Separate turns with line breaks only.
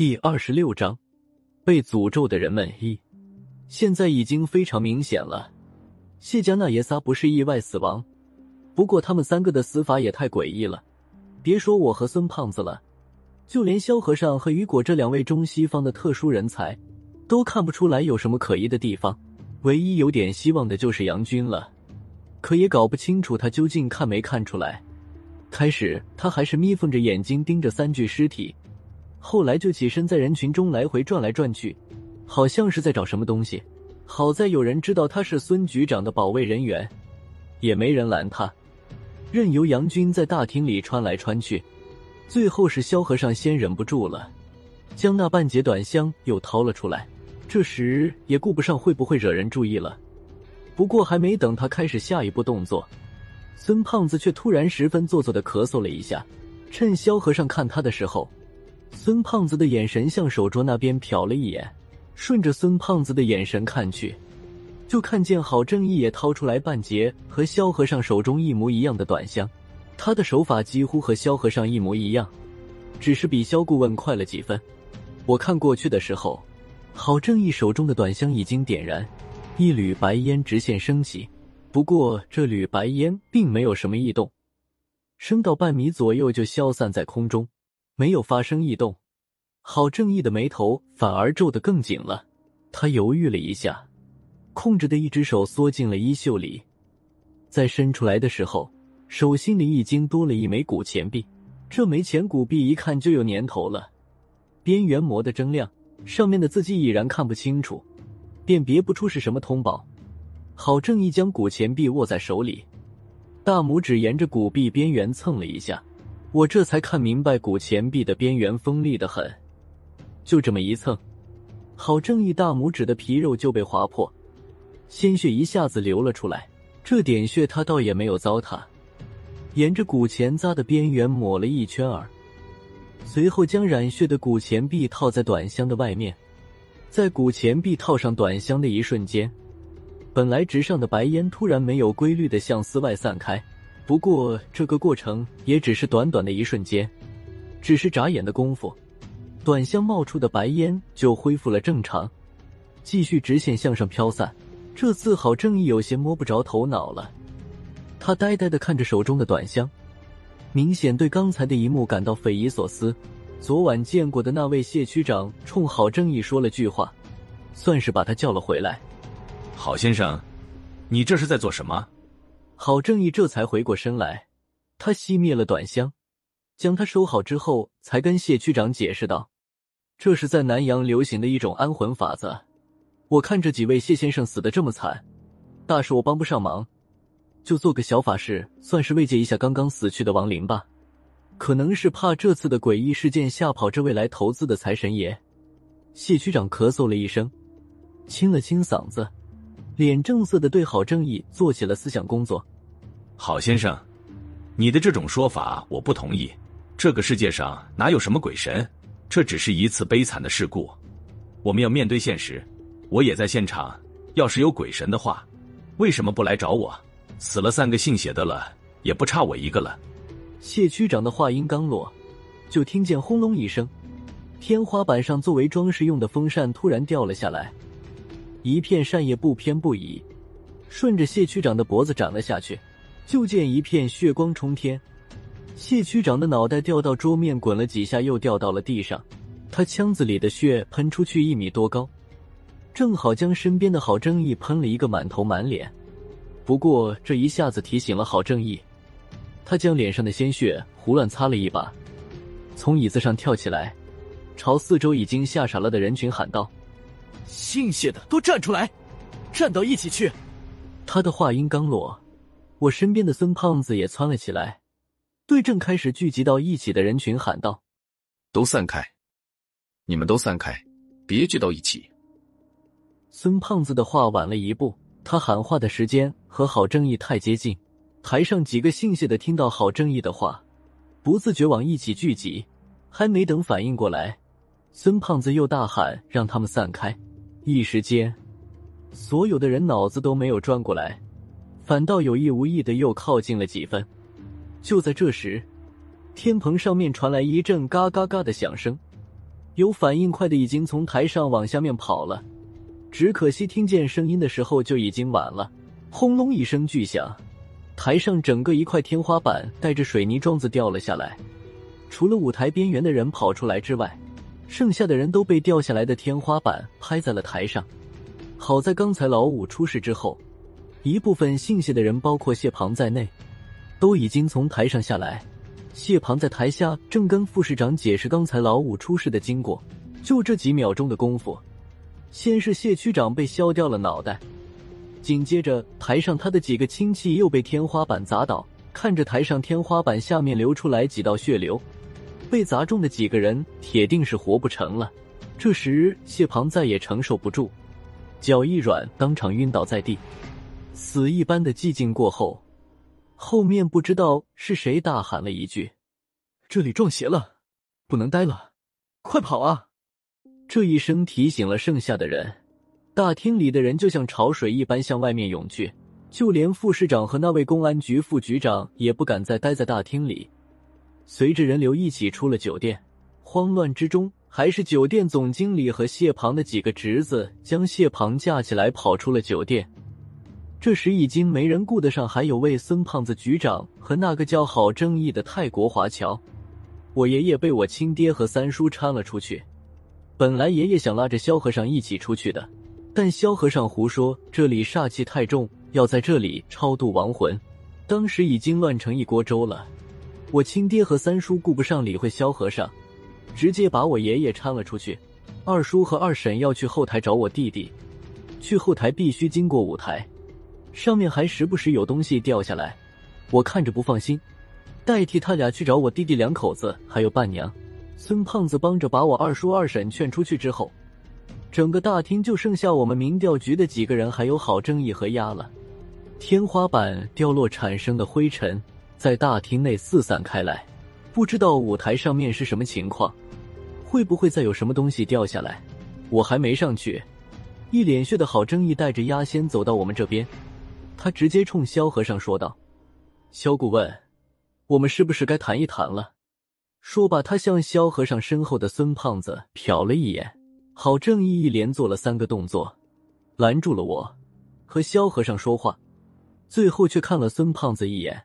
第二十六章，被诅咒的人们一，现在已经非常明显了，谢家那爷仨不是意外死亡，不过他们三个的死法也太诡异了。别说我和孙胖子了，就连萧和尚和雨果这两位中西方的特殊人才，都看不出来有什么可疑的地方。唯一有点希望的就是杨军了，可也搞不清楚他究竟看没看出来。开始他还是眯缝着眼睛盯着三具尸体。后来就起身在人群中来回转来转去，好像是在找什么东西。好在有人知道他是孙局长的保卫人员，也没人拦他，任由杨军在大厅里穿来穿去。最后是萧和尚先忍不住了，将那半截短香又掏了出来。这时也顾不上会不会惹人注意了。不过还没等他开始下一步动作，孙胖子却突然十分做作的咳嗽了一下，趁萧和尚看他的时候。孙胖子的眼神向手镯那边瞟了一眼，顺着孙胖子的眼神看去，就看见郝正义也掏出来半截和萧和尚手中一模一样的短香。他的手法几乎和萧和尚一模一样，只是比萧顾问快了几分。我看过去的时候，郝正义手中的短香已经点燃，一缕白烟直线升起。不过这缕白烟并没有什么异动，升到半米左右就消散在空中。没有发生异动，郝正义的眉头反而皱得更紧了。他犹豫了一下，控制的一只手缩进了衣袖里，在伸出来的时候，手心里已经多了一枚古钱币。这枚钱古币一看就有年头了，边缘磨得铮亮，上面的字迹已然看不清楚，辨别不出是什么通宝。郝正义将古钱币握在手里，大拇指沿着古币边缘蹭了一下。我这才看明白，古钱币的边缘锋利的很，就这么一蹭，郝正义大拇指的皮肉就被划破，鲜血一下子流了出来。这点血他倒也没有糟蹋，沿着古钱扎的边缘抹了一圈儿，随后将染血的古钱币套在短箱的外面。在古钱币套上短箱的一瞬间，本来直上的白烟突然没有规律的向丝外散开。不过，这个过程也只是短短的一瞬间，只是眨眼的功夫，短香冒出的白烟就恢复了正常，继续直线向上飘散。这次郝正义有些摸不着头脑了，他呆呆的看着手中的短香，明显对刚才的一幕感到匪夷所思。昨晚见过的那位谢区长冲郝正义说了句话，算是把他叫了回来。
郝先生，你这是在做什么？
郝正义这才回过身来，他熄灭了短香，将它收好之后，才跟谢区长解释道：“这是在南阳流行的一种安魂法子。我看这几位谢先生死的这么惨，大事我帮不上忙，就做个小法事，算是慰藉一下刚刚死去的亡灵吧。可能是怕这次的诡异事件吓跑这位来投资的财神爷。”谢区长咳嗽了一声，清了清嗓子。脸正色的对郝正义做起了思想工作。
郝先生，你的这种说法我不同意。这个世界上哪有什么鬼神？这只是一次悲惨的事故。我们要面对现实。我也在现场。要是有鬼神的话，为什么不来找我？死了三个姓谢的了，也不差我一个了。
谢区长的话音刚落，就听见轰隆一声，天花板上作为装饰用的风扇突然掉了下来。一片扇叶不偏不倚，顺着谢区长的脖子斩了下去，就见一片血光冲天。谢区长的脑袋掉到桌面，滚了几下，又掉到了地上。他腔子里的血喷出去一米多高，正好将身边的郝正义喷了一个满头满脸。不过这一下子提醒了郝正义，他将脸上的鲜血胡乱擦了一把，从椅子上跳起来，朝四周已经吓傻了的人群喊道。
姓谢的都站出来，站到一起去！
他的话音刚落，我身边的孙胖子也窜了起来，对正开始聚集到一起的人群喊道：“
都散开！你们都散开，别聚到一起！”
孙胖子的话晚了一步，他喊话的时间和郝正义太接近，台上几个姓谢的听到郝正义的话，不自觉往一起聚集，还没等反应过来，孙胖子又大喊让他们散开。一时间，所有的人脑子都没有转过来，反倒有意无意的又靠近了几分。就在这时，天棚上面传来一阵嘎嘎嘎的响声，有反应快的已经从台上往下面跑了，只可惜听见声音的时候就已经晚了。轰隆一声巨响，台上整个一块天花板带着水泥桩子掉了下来，除了舞台边缘的人跑出来之外，剩下的人都被掉下来的天花板拍在了台上。好在刚才老五出事之后，一部分姓谢的人，包括谢庞在内，都已经从台上下来。谢庞在台下正跟副市长解释刚才老五出事的经过，就这几秒钟的功夫，先是谢区长被削掉了脑袋，紧接着台上他的几个亲戚又被天花板砸倒，看着台上天花板下面流出来几道血流。被砸中的几个人铁定是活不成了。这时，谢庞再也承受不住，脚一软，当场晕倒在地。死一般的寂静过后，后面不知道是谁大喊了一句：“
这里撞邪了，不能待了，快跑啊！”
这一声提醒了剩下的人，大厅里的人就像潮水一般向外面涌去，就连副市长和那位公安局副局长也不敢再待在大厅里。随着人流一起出了酒店，慌乱之中，还是酒店总经理和谢庞的几个侄子将谢庞架起来跑出了酒店。这时已经没人顾得上，还有位孙胖子局长和那个叫郝正义的泰国华侨。我爷爷被我亲爹和三叔搀了出去。本来爷爷想拉着萧和尚一起出去的，但萧和尚胡说这里煞气太重，要在这里超度亡魂。当时已经乱成一锅粥了。我亲爹和三叔顾不上理会萧和尚，直接把我爷爷搀了出去。二叔和二婶要去后台找我弟弟，去后台必须经过舞台，上面还时不时有东西掉下来。我看着不放心，代替他俩去找我弟弟两口子还有伴娘。孙胖子帮着把我二叔二婶劝出去之后，整个大厅就剩下我们民调局的几个人，还有郝正义和丫了。天花板掉落产生的灰尘。在大厅内四散开来，不知道舞台上面是什么情况，会不会再有什么东西掉下来？我还没上去，一脸血的郝正义带着鸭先走到我们这边，他直接冲萧和尚说道：“萧顾问，我们是不是该谈一谈了？”说罢，他向萧和尚身后的孙胖子瞟了一眼。郝正义一连做了三个动作，拦住了我和萧和尚说话，最后却看了孙胖子一眼。